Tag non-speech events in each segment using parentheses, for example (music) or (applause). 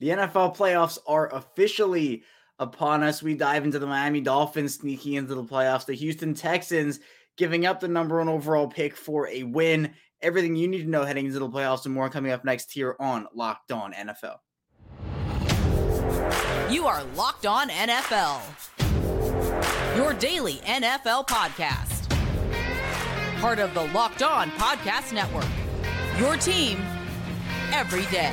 The NFL playoffs are officially upon us. We dive into the Miami Dolphins sneaking into the playoffs, the Houston Texans giving up the number one overall pick for a win. Everything you need to know heading into the playoffs and more coming up next here on Locked On NFL. You are Locked On NFL, your daily NFL podcast. Part of the Locked On Podcast Network, your team every day.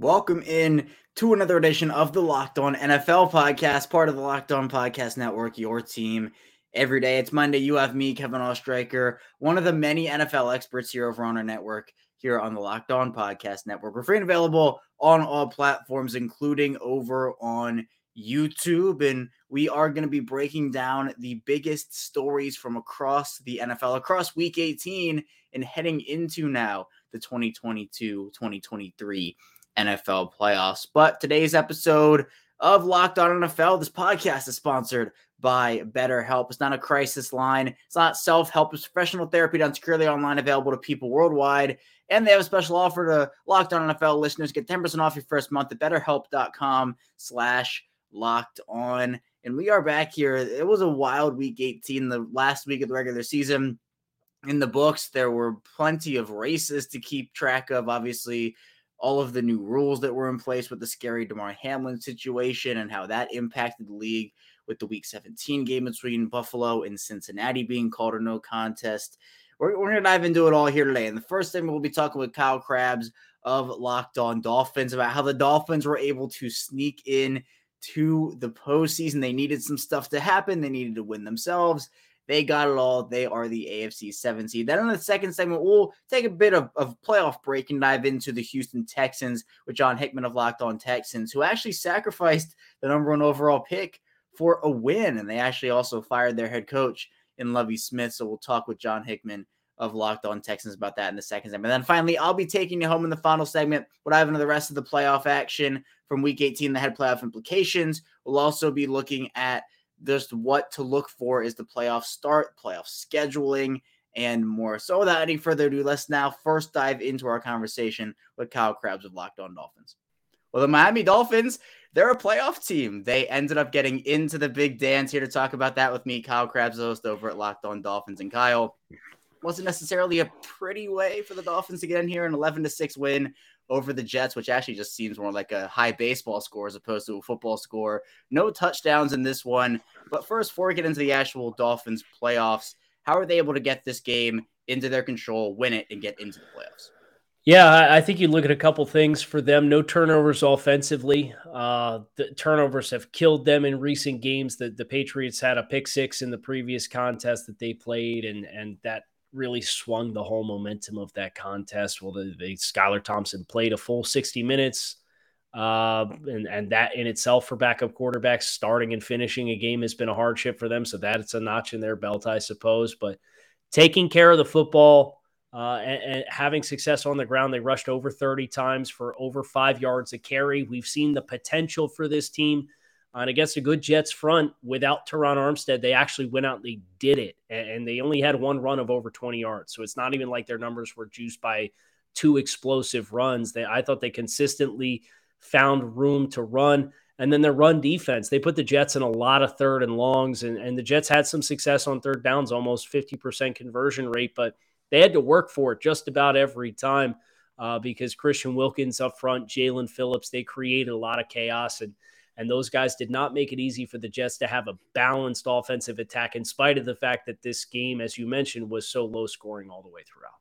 Welcome in to another edition of the Locked On NFL podcast, part of the Locked On Podcast Network, your team every day. It's Monday. You have me, Kevin Oestreicher, one of the many NFL experts here over on our network, here on the Locked On Podcast Network. We're free and available on all platforms, including over on YouTube. And we are going to be breaking down the biggest stories from across the NFL, across week 18, and heading into now the 2022 2023 NFL playoffs. But today's episode of Locked On NFL, this podcast is sponsored by BetterHelp. It's not a crisis line. It's not self-help. It's professional therapy done securely online, available to people worldwide. And they have a special offer to Locked On NFL listeners. Get 10% off your first month at betterhelp.com slash locked on. And we are back here. It was a wild week 18, the last week of the regular season. In the books, there were plenty of races to keep track of. Obviously, all of the new rules that were in place with the scary Damar Hamlin situation and how that impacted the league with the Week 17 game between Buffalo and Cincinnati being called a no contest. We're, we're going to dive into it all here today. And the first thing we'll be talking with Kyle Crabbs of Locked On Dolphins about how the Dolphins were able to sneak in to the postseason. They needed some stuff to happen, they needed to win themselves. They got it all. They are the AFC 7 seed. Then in the second segment, we'll take a bit of, of playoff break and dive into the Houston Texans with John Hickman of Locked On Texans, who actually sacrificed the number one overall pick for a win. And they actually also fired their head coach in Lovie Smith. So we'll talk with John Hickman of Locked On Texans about that in the second segment. And then finally, I'll be taking you home in the final segment. We'll dive into the rest of the playoff action from week 18 that had playoff implications. We'll also be looking at just what to look for is the playoff start, playoff scheduling, and more. So, without any further ado, let's now first dive into our conversation with Kyle Crabbs of Locked On Dolphins. Well, the Miami Dolphins, they're a playoff team. They ended up getting into the big dance here to talk about that with me, Kyle Crabbs, host over at Locked On Dolphins. And Kyle, wasn't necessarily a pretty way for the Dolphins to get in here, an 11 to 6 win over the Jets, which actually just seems more like a high baseball score as opposed to a football score. No touchdowns in this one. But first, before we get into the actual Dolphins playoffs, how are they able to get this game into their control, win it, and get into the playoffs? Yeah, I think you look at a couple things for them. No turnovers offensively. Uh, the turnovers have killed them in recent games. The, the Patriots had a pick six in the previous contest that they played, and and that really swung the whole momentum of that contest. Well, the, the Skylar Thompson played a full 60 minutes. Uh, and, and that in itself for backup quarterbacks, starting and finishing a game has been a hardship for them. So that's a notch in their belt, I suppose. But taking care of the football uh, and, and having success on the ground, they rushed over 30 times for over five yards a carry. We've seen the potential for this team and against a good Jets front without Terron Armstead, they actually went out and they did it. And they only had one run of over 20 yards. So it's not even like their numbers were juiced by two explosive runs. They, I thought they consistently found room to run. And then their run defense, they put the Jets in a lot of third and longs. And, and the Jets had some success on third downs, almost 50% conversion rate, but they had to work for it just about every time uh, because Christian Wilkins up front, Jaelan Phillips, they created a lot of chaos. And and those guys did not make it easy for the Jets to have a balanced offensive attack, in spite of the fact that this game, as you mentioned, was so low scoring all the way throughout.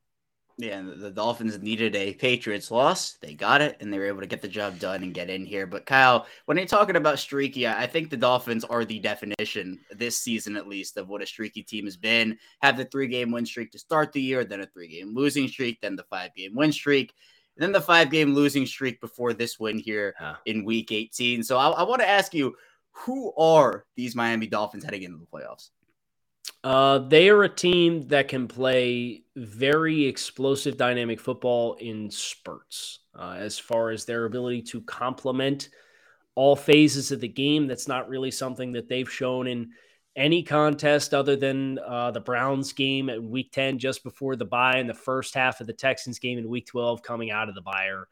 Yeah, the Dolphins needed a Patriots loss. They got it, and they were able to get the job done and get in here. But Kyle, when you're talking about streaky, I think the Dolphins are the definition this season, at least, of what a streaky team has been. Have the three game win streak to start the year, then a three game losing streak, then the five game win streak then the five game losing streak before this win here yeah. in week 18. So I, I want to ask you, who are these Miami Dolphins heading into the playoffs? Uh, they are a team that can play very explosive, dynamic football in spurts. Uh, as far as their ability to complement all phases of the game. That's not really something that they've shown in any contest other than uh, the Browns game at week 10 just before the bye and the first half of the Texans game in week 12 coming out of the bye are,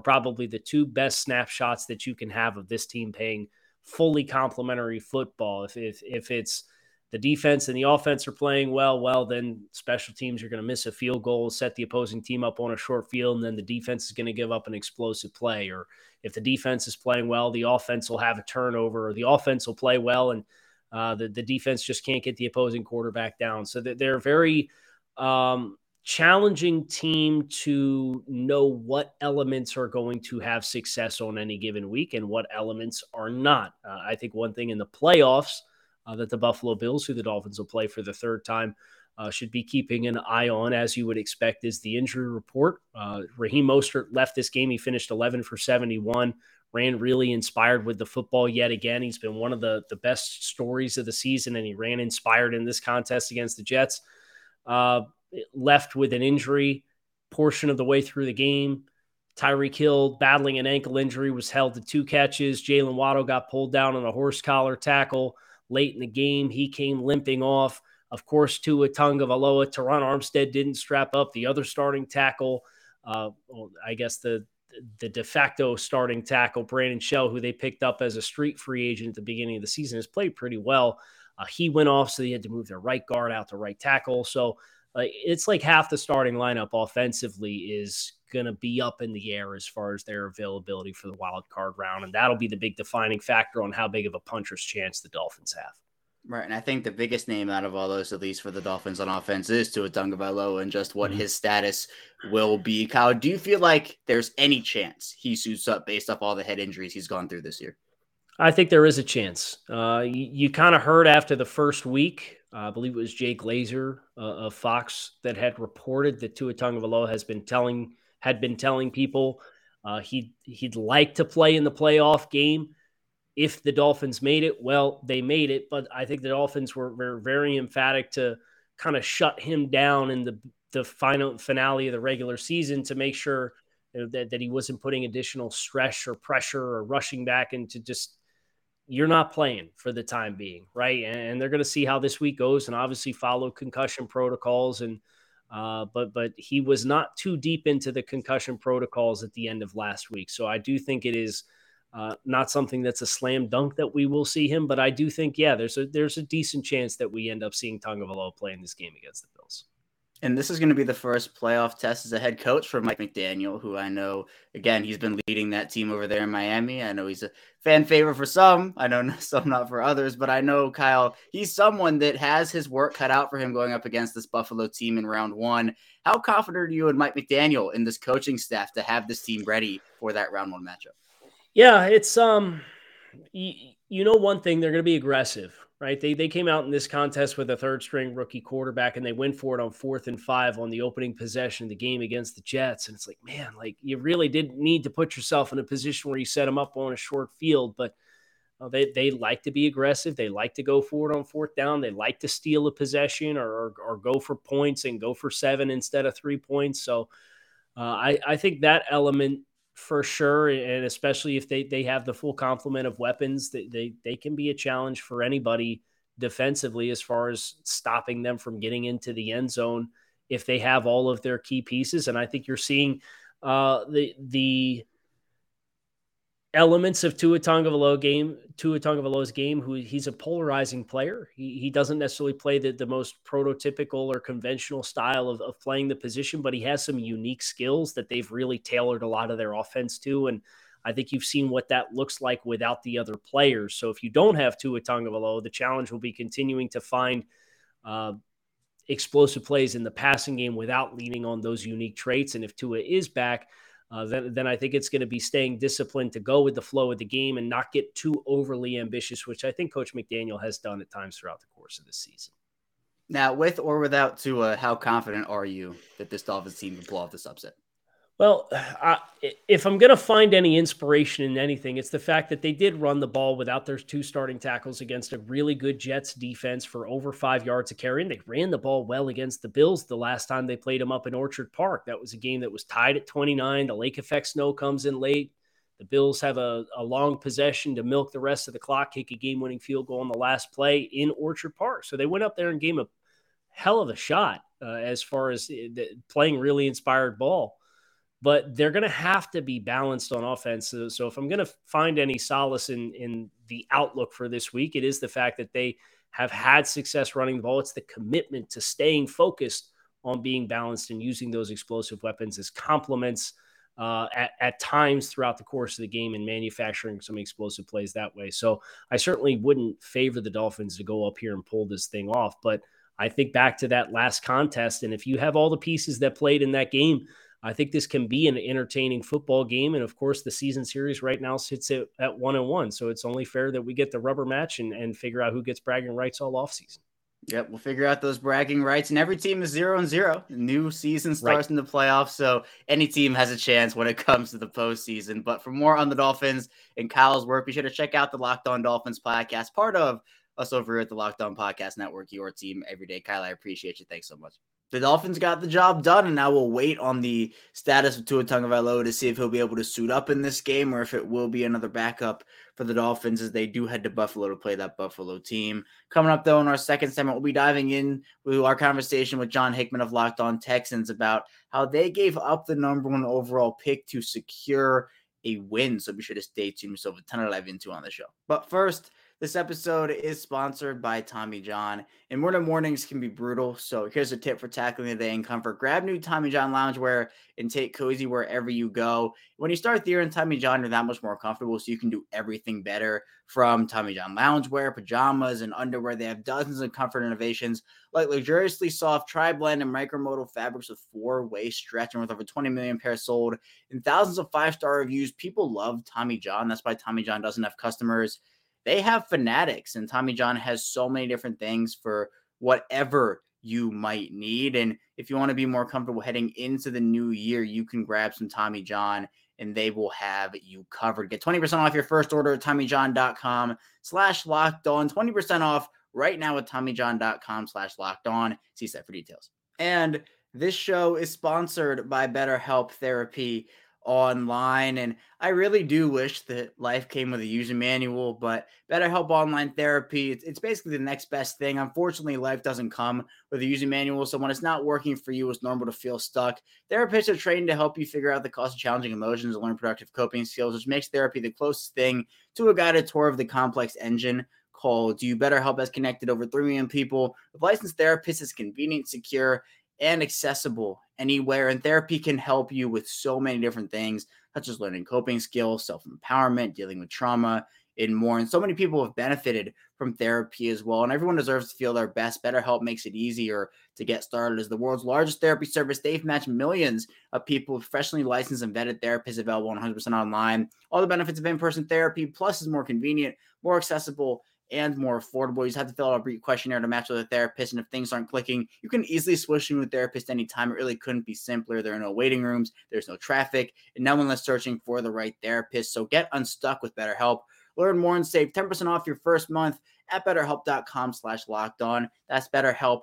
probably the two best snapshots that you can have of this team playing fully complementary football. If, if, if it's the defense and the offense are playing well, well, then special teams are going to miss a field goal, set the opposing team up on a short field, and then the defense is going to give up an explosive play. Or if the defense is playing well, the offense will have a turnover, or the offense will play well, and uh, the, the defense just can't get the opposing quarterback down. So they're a very um, challenging team to know what elements are going to have success on any given week and what elements are not. Uh, I think one thing in the playoffs – uh, that the Buffalo Bills, who the Dolphins will play for the third time, uh, should be keeping an eye on, as you would expect, is the injury report. Uh, Raheem Mostert left this game. He finished 11 for 71, ran really inspired with the football yet again. He's been one of the, the best stories of the season, and he ran inspired in this contest against the Jets. Uh, left with an injury portion of the way through the game. Tyreek Hill battling an ankle injury was held to two catches. Jaylen Waddle got pulled down on a horse collar tackle late in the game. He came limping off. Of course, Tua Tagovailoa, Terron Armstead didn't strap up. The other starting tackle, uh, I guess the the de facto starting tackle, Brandon Shell, who they picked up as a street free agent at the beginning of the season, has played pretty well. Uh, he went off, so they had to move their right guard out to right tackle. So uh, it's like half the starting lineup offensively is going to be up in the air as far as their availability for the wild card round. And that'll be the big defining factor on how big of a puncher's chance the Dolphins have. Right. And I think the biggest name out of all those, at least for the Dolphins on offense, is Tua Tagovailoa and just what mm-hmm. his status will be. Kyle, do you feel like there's any chance he suits up based off all the head injuries he's gone through this year? I think there is a chance. Uh, you, you kind of heard after the first week, uh, I believe it was Jay Glazer uh, of Fox that had reported that Tua Tagovailoa has been telling had been telling people uh, he'd he'd like to play in the playoff game if the Dolphins made it. Well, they made it, but I think the Dolphins were, very emphatic to kind of shut him down in the the final finale of the regular season to make sure you know, that, that he wasn't putting additional stress or pressure or rushing back into just you're not playing for the time being, right? And they're going to see how this week goes and obviously follow concussion protocols and uh, but but he was not too deep into the concussion protocols at the end of last week. So I do think it is uh, not something that's a slam dunk that we will see him. But I do think yeah, there's a there's a decent chance that we end up seeing Tagovailoa play in this game against the Bills. And this is going to be the first playoff test as a head coach for Mike McDaniel, who I know, again, he's been leading that team over there in Miami. I know he's a fan favorite for some. I know (laughs) some not for others, but I know, Kyle, he's someone that has his work cut out for him going up against this Buffalo team in round one. How confident are you in Mike McDaniel in this coaching staff to have this team ready for that round one matchup? Yeah, it's, um, you, you know, one thing, they're going to be aggressive right? They they came out in this contest with a third string rookie quarterback and they went for it on fourth and five on the opening possession of the game against the Jets. And it's like, man, like you really didn't need to put yourself in a position where you set them up on a short field, but uh, they they like to be aggressive. They like to go forward on fourth down. They like to steal a possession or or, or go for points and go for seven instead of three points. So uh, I I think that element for sure, and especially if they they have the full complement of weapons, they they, they can be a challenge for anybody defensively as far as stopping them from getting into the end zone if they have all of their key pieces. And I think you're seeing uh, the the elements of Tua Tagovailoa game, Tua Tagovailoa's game, who he's a polarizing player. He, he doesn't necessarily play the, the most prototypical or conventional style of, of playing the position, but he has some unique skills that they've really tailored a lot of their offense to. And I think you've seen what that looks like without the other players. So if you don't have Tua Tagovailoa, the challenge will be continuing to find uh, explosive plays in the passing game without leaning on those unique traits. And if Tua is back, uh, then, then I think it's going to be staying disciplined to go with the flow of the game and not get too overly ambitious, which I think Coach McDaniel has done at times throughout the course of the season. Now, with or without Tua, how confident are you that this Dolphins team can pull off this upset? Well, I, if I'm going to find any inspiration in anything, it's the fact that they did run the ball without their two starting tackles against a really good Jets defense for over five yards of carry. And they ran the ball well against the Bills the last time they played them up in Orchard Park. That was a game that was tied at 29. The lake effect snow comes in late. The Bills have a, a long possession to milk the rest of the clock, kick a game winning field goal on the last play in Orchard Park. So they went up there and gave a hell of a shot uh, as far as uh, the, playing really inspired ball. But they're going to have to be balanced on offense. So, so if I'm going to find any solace in, in the outlook for this week, it is the fact that they have had success running the ball. It's the commitment to staying focused on being balanced and using those explosive weapons as complements uh, at, at times throughout the course of the game and manufacturing some explosive plays that way. So I certainly wouldn't favor the Dolphins to go up here and pull this thing off. But I think back to that last contest, and if you have all the pieces that played in that game, I think this can be an entertaining football game. And of course, the season series right now sits at, at one and one. So it's only fair that we get the rubber match and, and figure out who gets bragging rights all offseason. Yep, we'll figure out those bragging rights, and every team is zero and zero. New season starts right. in the playoffs, so any team has a chance when it comes to the postseason. But for more on the Dolphins and Kyle's work, be sure to check out the Locked On Dolphins podcast, part of us over here at the Locked On Podcast Network, your team every day. Kyle, I appreciate you. Thanks so much the Dolphins got the job done, and now we'll wait on the status of Tua Tagovailoa to see if he'll be able to suit up in this game or if it will be another backup for the Dolphins as they do head to Buffalo to play that Buffalo team. Coming up though in our second segment, we'll be diving in with our conversation with John Hickman of Locked On Texans about how they gave up the number one overall pick to secure a win. So be sure to stay tuned. So a ton to dive into on the show. But first. This episode is sponsored by Tommy John. And morning mornings can be brutal. So here's a tip for tackling the day in comfort. Grab new Tommy John loungewear and take cozy wherever you go. When you start the year in Tommy John, you're that much more comfortable. So you can do everything better from Tommy John loungewear, pajamas, and underwear. They have dozens of comfort innovations like luxuriously soft tri-blend and micromodal fabrics with four-way stretch and with over 20 million pairs sold and thousands of five-star reviews. People love Tommy John. That's why Tommy John doesn't have customers they have fanatics, and Tommy John has so many different things for whatever you might need. And if you want to be more comfortable heading into the new year, you can grab some Tommy John and they will have you covered. Get 20% off your first order at TommyJohn.com slash locked on. 20% off right now at TommyJohn.com slash locked on. See set for details. And this show is sponsored by BetterHelp Therapy online. And I really do wish that life came with a user manual, but BetterHelp Online Therapy, it's, it's basically the next best thing. Unfortunately, life doesn't come with a user manual. So when it's not working for you, it's normal to feel stuck. Therapists are trained to help you figure out the cause of challenging emotions and learn productive coping skills, which makes therapy the closest thing to a guided tour of the complex engine called Do You Better Help has connected over 3 million people with licensed therapists. It's convenient, secure, and accessible anywhere. And therapy can help you with so many different things, such as learning coping skills, self empowerment, dealing with trauma, and more. And so many people have benefited from therapy as well. And everyone deserves to feel their best. BetterHelp makes it easier to get started. As the world's largest therapy service, they've matched millions of people with professionally licensed and vetted therapists available 100% online. All the benefits of in person therapy, plus, is more convenient, more accessible, and more affordable. You just have to fill out a brief questionnaire to match with a therapist. And if things aren't clicking, you can easily switch to a therapist anytime. It really couldn't be simpler. There are no waiting rooms, there's no traffic, and no one is searching for the right therapist. So get unstuck with BetterHelp. Learn more and save 10% off your first month at betterhelp.com slash locked on. That's betterhelp,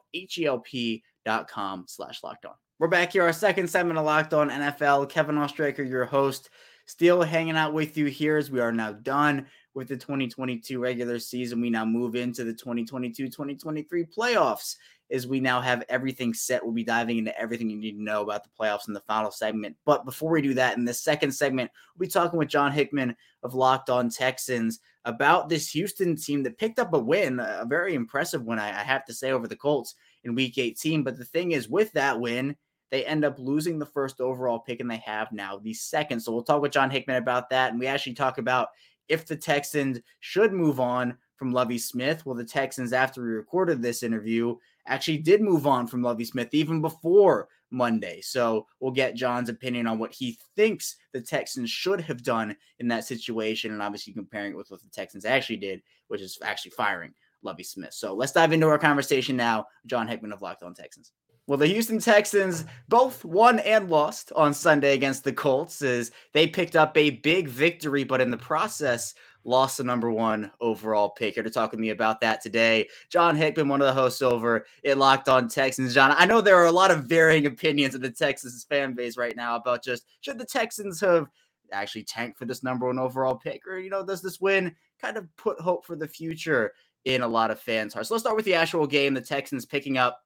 com slash locked on. We're back here, our second segment of Locked On NFL. Kevin Oestreicher, your host, still hanging out with you here as we are now done with the 2022 regular season. We now move into the 2022 2023 playoffs as we now have everything set. We'll be diving into everything you need to know about the playoffs in the final segment. But before we do that, in the second segment, we'll be talking with John Hickman of Locked On Texans about this Houston team that picked up a win, a very impressive one, I have to say, over the Colts in week 18. But the thing is, with that win, they end up losing the first overall pick and they have now the second. So we'll talk with John Hickman about that. And we actually talk about if the Texans should move on from Lovie Smith. Well, the Texans, after we recorded this interview, actually did move on from Lovie Smith even before Monday. So we'll get John's opinion on what he thinks the Texans should have done in that situation. And obviously comparing it with what the Texans actually did, which is actually firing Lovie Smith. So let's dive into our conversation now. John Hickman of Locked On Texans. Well, the Houston Texans both won and lost on Sunday against the Colts as they picked up a big victory, but in the process, lost the number one overall pick. Here to talk with me about that today, John Hickman, one of the hosts over at Locked On Texans. John, I know there are a lot of varying opinions of the Texans fan base right now about just should the Texans have actually tank for this number one overall pick? Or, you know, does this win kind of put hope for the future in a lot of fans' hearts? So let's start with the actual game. The Texans picking up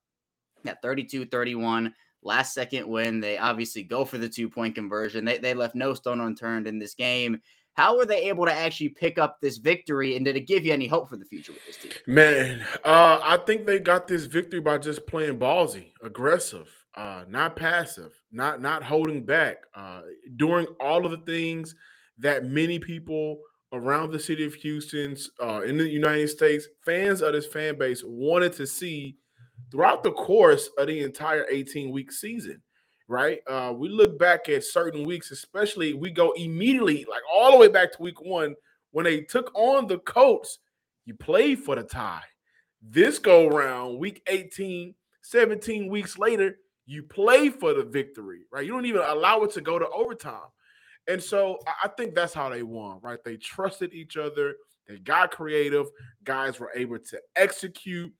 at 32 31 last second win. They obviously go for the two point conversion. They, they left no stone unturned in this game. How were they able to actually pick up this victory? And did it give you any hope for the future with this team? Man, uh, I think they got this victory by just playing ballsy, aggressive, uh, not passive, not not holding back, uh, doing all of the things that many people around the city of Houston's uh, in the United States, fans of this fan base wanted to see throughout the course of the entire 18 week season, right? Uh, we look back at certain weeks, especially we go immediately, like all the way back to week one, when they took on the Colts, you played for the tie. This go round, week 18, 17 weeks later, you play for the victory, right? You don't even allow it to go to overtime. And so I think that's how they won, right? They trusted each other, they got creative, guys were able to execute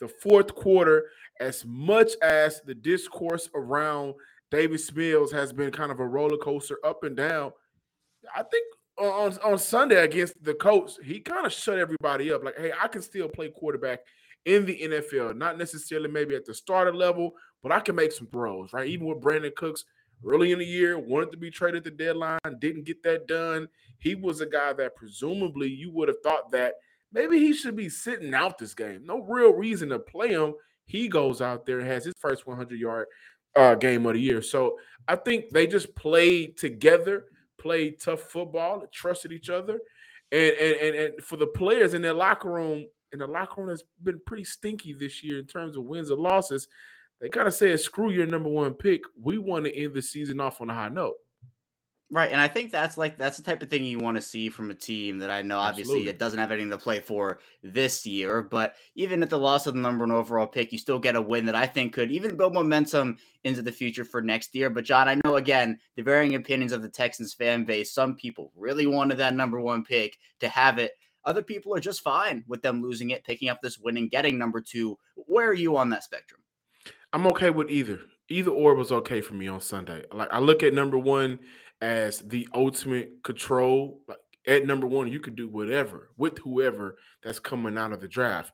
the fourth quarter, as much as the discourse around Davis Mills has been kind of a roller coaster up and down. I think on, on Sunday against the Colts, he kind of shut everybody up. Like, hey, I can still play quarterback in the NFL, not necessarily maybe at the starter level, but I can make some throws, right? Even with Brandin Cooks early in the year, wanted to be traded at the deadline, didn't get that done. He was a guy that presumably you would have thought that maybe he should be sitting out this game. No real reason to play him. He goes out there and has his first 100 yard uh, game of the year. So I think they just played together, played tough football, trusted each other, and and and, and for the players in their locker room, and the locker room has been pretty stinky this year in terms of wins and losses. They kind of said, "Screw your number one pick. We want to end the season off on a high note." Right, and I think that's like that's the type of thing you want to see from a team that I know obviously Absolutely. it doesn't have anything to play for this year, but even at the loss of the number one overall pick, you still get a win that I think could even build momentum into the future for next year. But John, I know again the varying opinions of the Texans fan base. Some people really wanted that number one pick to have it. Other people are just fine with them losing it, picking up this win and getting number two. Where are you on that spectrum? I'm okay with either. Either or was okay for me on Sunday. Like I look at number one as the ultimate control. At number one, you can do whatever with whoever that's coming out of the draft.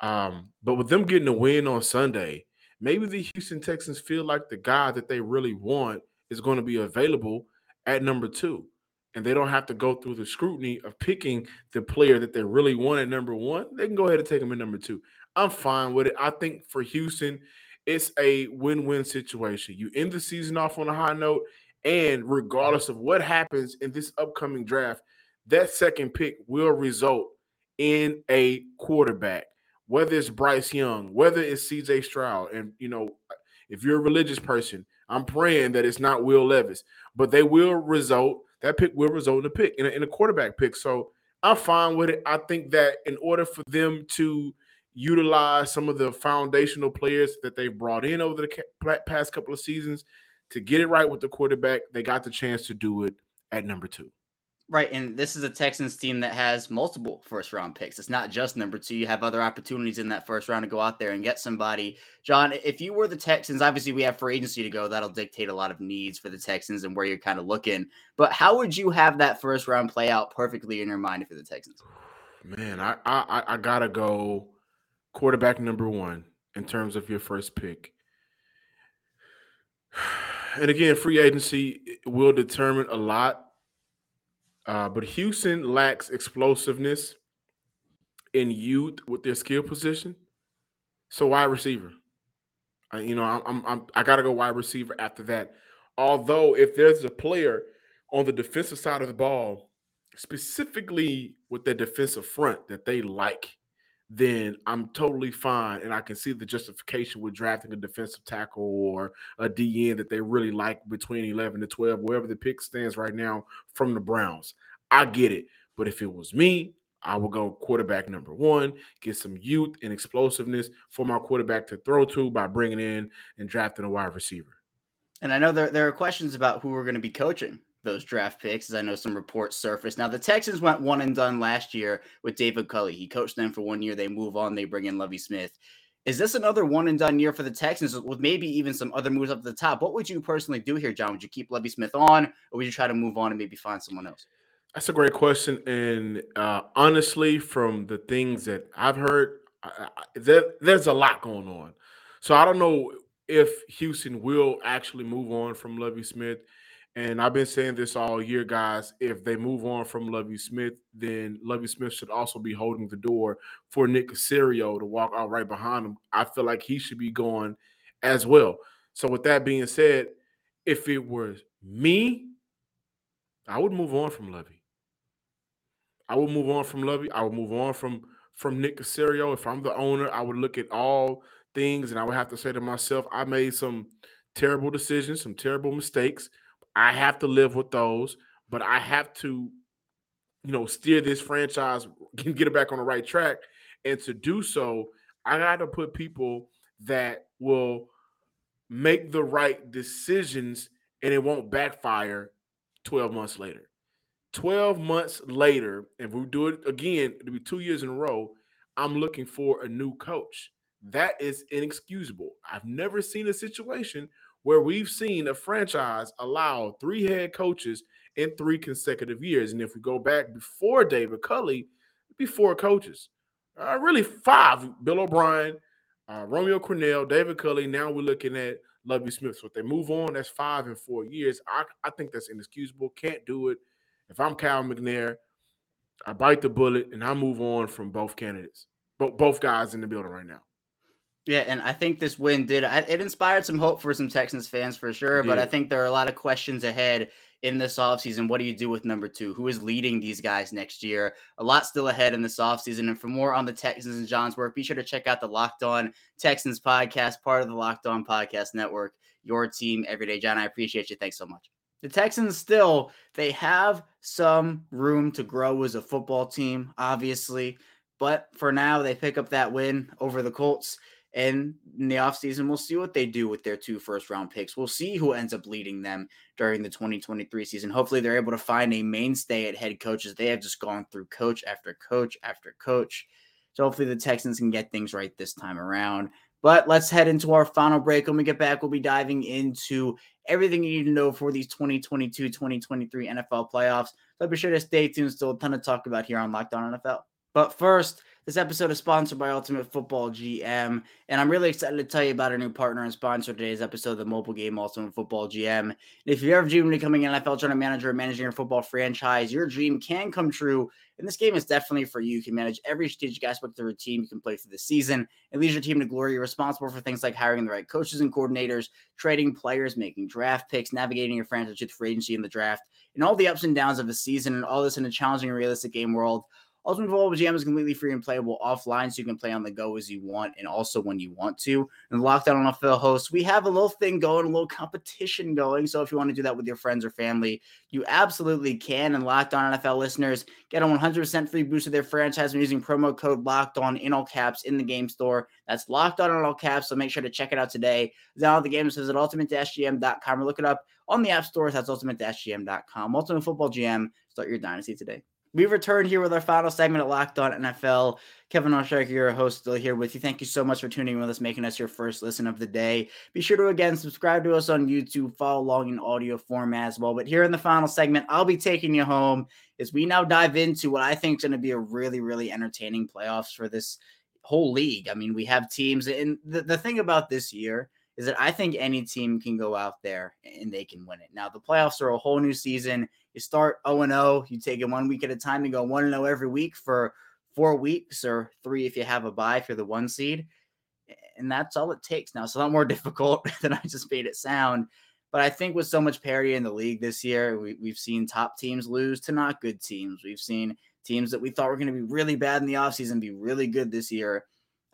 Um, but with them getting a win on Sunday, maybe the Houston Texans feel like the guy that they really want is going to be available at number two. And they don't have to go through the scrutiny of picking the player that they really want at number one. They can go ahead and take him at number two. I'm fine with it. I think for Houston, it's a win-win situation. You end the season off on a high note, and regardless of what happens in this upcoming draft, that second pick will result in a quarterback, whether it's Bryce Young, whether it's CJ Stroud. And, you know, if you're a religious person, I'm praying that it's not Will Levis, but they will result, that pick will result in a pick, in a, in a quarterback pick. So I'm fine with it. I think that in order for them to utilize some of the foundational players that they've brought in over the past couple of seasons, to get it right with the quarterback, they got the chance to do it at number two. Right. And this is a Texans team that has multiple first round picks. It's not just number two. You have other opportunities in that first round to go out there and get somebody. John, if you were the Texans, obviously we have free agency to go. That'll dictate a lot of needs for the Texans and where you're kind of looking. But how would you have that first round play out perfectly in your mind for the Texans? Man, I I, I gotta go quarterback number one in terms of your first pick. (sighs) and again, free agency will determine a lot. Uh, but Houston lacks explosiveness in youth with their skill position. So wide receiver. I, you know, I'm, I'm, I'm I got to go wide receiver after that. Although if there's a player on the defensive side of the ball, specifically with the defensive front that they like, then I'm totally fine. And I can see the justification with drafting a defensive tackle or a DN that they really like between 11 to 12, wherever the pick stands right now from the Browns. I get it. But if it was me, I would go quarterback number one, get some youth and explosiveness for my quarterback to throw to by bringing in and drafting a wide receiver. And I know there, there are questions about who we're going to be coaching those draft picks, as I know some reports surfaced. Now, the Texans went one and done last year with David Culley. He coached them for one year. They move on. They bring in Lovie Smith. Is this another one and done year for the Texans with maybe even some other moves up the top? What would you personally do here, John? Would you keep Lovie Smith on or would you try to move on and maybe find someone else? That's a great question. And uh, honestly, from the things that I've heard, I, I, there, there's a lot going on. So I don't know if Houston will actually move on from Lovie Smith. And I've been saying this all year, guys. If they move on from Lovie Smith, then Lovie Smith should also be holding the door for Nick Caserio to walk out right behind him. I feel like he should be going as well. So, with that being said, if it was me, I would move on from Lovie. I would move on from Lovie. I would move on from from Nick Caserio. If I'm the owner, I would look at all things and I would have to say to myself, I made some terrible decisions, some terrible mistakes I have to live with those, but I have to, you know, steer this franchise, (laughs) and get it back on the right track. And to do so, I got to put people that will make the right decisions and it won't backfire 12 months later. 12 months later, if we do it again, it'll be two years in a row. I'm looking for a new coach. That is inexcusable. I've never seen a situation where we've seen a franchise allow three head coaches in three consecutive years. And if we go back before David Culley, before coaches, uh, really five Bill O'Brien, uh, Romeo Crennel, David Culley. Now we're looking at Lovie Smith. So if they move on, that's five in four years. I, I think that's inexcusable. Can't do it. If I'm Cal McNair, I bite the bullet and I move on from both candidates, both both guys in the building right now. Yeah, and I think this win did it inspired some hope for some Texans fans for sure. But I think there are a lot of questions ahead in this offseason. What do you do with number two? Who is leading these guys next year? A lot still ahead in this offseason. And for more on the Texans and John's work, be sure to check out the Locked On Texans podcast, part of the Locked On Podcast Network, your team every day. John, I appreciate you. Thanks so much. The Texans still, they have some room to grow as a football team, obviously. But for now, they pick up that win over the Colts. And in the offseason, we'll see what they do with their two first round picks. We'll see who ends up leading them during the 2023 season. Hopefully, they're able to find a mainstay at head coaches. They have just gone through coach after coach after coach. So hopefully, the Texans can get things right this time around. But let's head into our final break. When we get back, we'll be diving into everything you need to know for these 2022 2023 NFL playoffs. So be sure to stay tuned. Still a ton to talk about here on Locked On NFL. But first, this episode is sponsored by Ultimate Football GM, and I'm really excited to tell you about our new partner and sponsor today's episode of the mobile game Ultimate Football GM. And if you ever dreamed of becoming an NFL general manager or managing your football franchise, your dream can come true. And this game is definitely for you. You can manage every strategic aspect of your team. You can play through the season and lead your team to glory. You're responsible for things like hiring the right coaches and coordinators, trading players, making draft picks, navigating your franchise with free agency in the draft, and all the ups and downs of the season, and all this in a challenging and realistic game world. Ultimate Football GM is completely free and playable offline, so you can play on the go as you want and also when you want to. And Locked On NFL hosts, we have a little thing going, a little competition going. So if you want to do that with your friends or family, you absolutely can. And Locked On NFL listeners get a 100% free boost of their franchise when using promo code Locked On in all caps in the game store. That's Locked On in all caps. So make sure to check it out today. Download the game. Visit ultimate-gm.com or look it up on the app stores. That's ultimate-gm.com. Ultimate Football GM. Start your dynasty today we return here with our final segment at Locked On NFL. Kevin Oestreicher, your host, still here with you. Thank you so much for tuning in with us, making us your first listen of the day. Be sure to again subscribe to us on YouTube, follow along in audio form as well. But here in the final segment, I'll be taking you home as we now dive into what I think is going to be a really, really entertaining playoffs for this whole league. I mean, we have teams, and the, the thing about this year is that I think any team can go out there and they can win it. Now, the playoffs are a whole new season. You start 0 0, you take it one week at a time to go 1 0 every week for four weeks or three if you have a bye for the one seed. And that's all it takes now. It's a lot more (laughs) difficult (laughs) than I just made it sound. But I think with so much parity in the league this year, we, we've seen top teams lose to not good teams. We've seen teams that we thought were going to be really bad in the offseason be really good this year.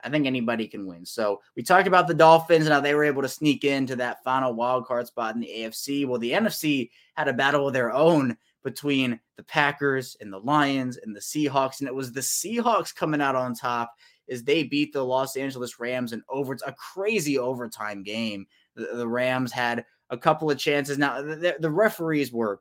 I think anybody can win. So we talked about the Dolphins and how they were able to sneak into that final wild card spot in the AFC. Well, the NFC had a battle of their own between the Packers and the Lions and the Seahawks, and it was the Seahawks coming out on top as they beat the Los Angeles Rams in over a crazy overtime game. The, the Rams had a couple of chances. Now the, the referees were,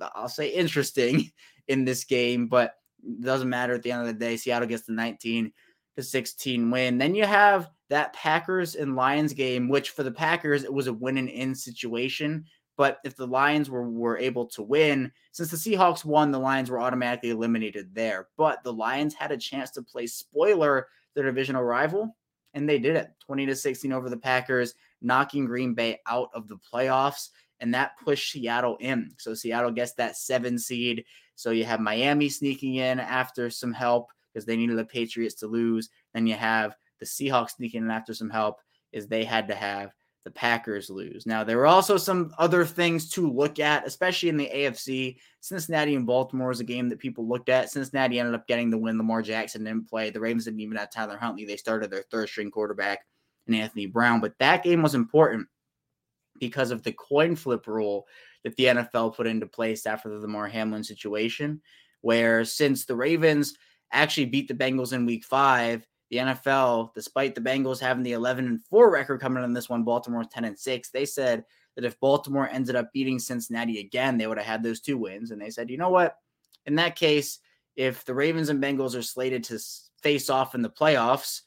I'll say, interesting (laughs) in this game, but it doesn't matter at the end of the day. Seattle gets the 19 to 16 win. Then you have that Packers and Lions game, which for the Packers, it was a win and in situation. But if the Lions were, were able to win, since the Seahawks won, the Lions were automatically eliminated there. But the Lions had a chance to play spoiler their divisional rival, and they did it 20 to 16 over the Packers, knocking Green Bay out of the playoffs. And that pushed Seattle in. So Seattle gets that seven seed. So you have Miami sneaking in after some help because they needed the Patriots to lose. Then you have the Seahawks sneaking in after some help is they had to have the Packers lose. Now, there were also some other things to look at, especially in the AFC. Cincinnati and Baltimore is a game that people looked at. Cincinnati ended up getting the win. Lamar Jackson didn't play. The Ravens didn't even have Tyler Huntley. They started their third string quarterback in Anthony Brown. But that game was important because of the coin flip rule that the NFL put into place after the Lamar Hamlin situation, where since the Ravens actually beat the Bengals in week five, the NFL, despite the Bengals having the 11 and 4 record coming in this one, Baltimore 10 and 6, they said that if Baltimore ended up beating Cincinnati again, they would have had those two wins. And they said, you know what? In that case, if the Ravens and Bengals are slated to face off in the playoffs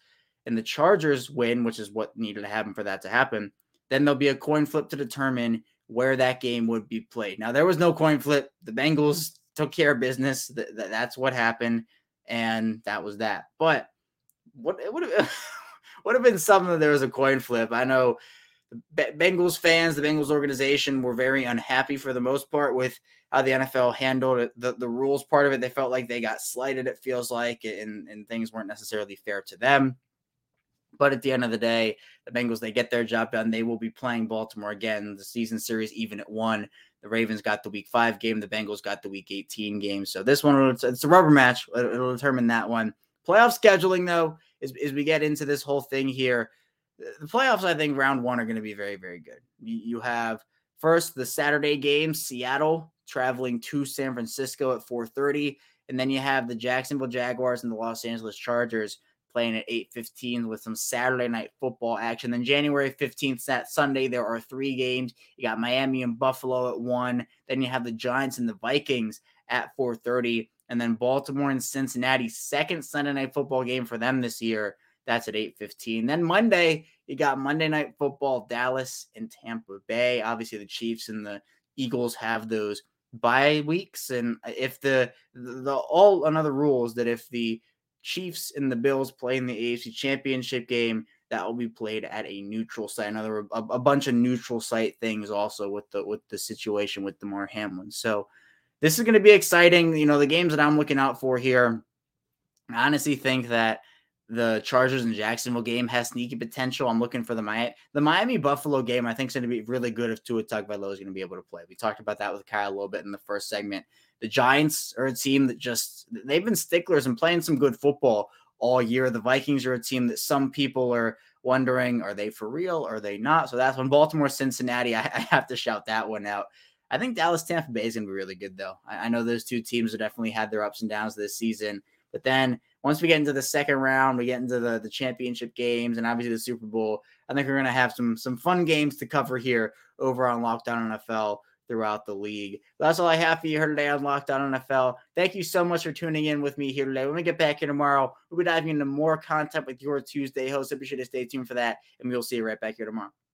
and the Chargers win, which is what needed to happen for that to happen, then there'll be a coin flip to determine where that game would be played. Now, there was no coin flip. The Bengals took care of business. That's what happened. And that was that. But what it would have (laughs) would have been something that there was a coin flip. I know the Bengals fans, the Bengals organization were very unhappy for the most part with how the NFL handled it, the, the rules part of it. They felt like they got slighted, it feels like, and, and things weren't necessarily fair to them. But at the end of the day, the Bengals, they get their job done. They will be playing Baltimore again. The season series, even at one. The Ravens got the week five game. The Bengals got the week 18 game. So this one, it's a rubber match. It'll determine that one. Playoff scheduling, though, as, as we get into this whole thing here, the playoffs, I think round one are going to be very, very good. You, you have first the Saturday game, Seattle traveling to San Francisco at 4:30, and then you have the Jacksonville Jaguars and the Los Angeles Chargers playing at 8:15 with some Saturday night football action. Then January 15th, that Sunday, there are three games. You got Miami and Buffalo at one. Then you have the Giants and the Vikings at 4:30 and then Baltimore and Cincinnati, second Sunday night football game for them this year. That's at 8:15. Then Monday, you got Monday night football, Dallas and Tampa Bay. Obviously, the Chiefs and the Eagles have those bye weeks. And if the the all another rule is that if the Chiefs and the Bills play in the AFC championship game, that will be played at a neutral site. Another a, a bunch of neutral site things also with the with the situation with Damar Hamlin. So this is going to be exciting. You know, the games that I'm looking out for here, I honestly think that the Chargers and Jacksonville game has sneaky potential. I'm looking for the Miami, the Miami Buffalo game. I think is going to be really good if Tua Tagovailoa is going to be able to play. We talked about that with Kyle a little bit in the first segment. The Giants are a team that just they've been sticklers and playing some good football all year. The Vikings are a team that some people are wondering are they for real? Are they not? So that's when Baltimore, Cincinnati. I, I have to shout that one out. I think Dallas Tampa Bay is going to be really good, though. I, I know those two teams have definitely had their ups and downs this season. But then once we get into the second round, we get into the, the championship games and obviously the Super Bowl. I think we're going to have some some fun games to cover here over on Locked On NFL throughout the league. That's all I have for you here today on Locked On NFL. Thank you so much for tuning in with me here today. When we get back here tomorrow, we'll be diving into more content with your Tuesday host. So be sure to stay tuned for that, and we'll see you right back here tomorrow.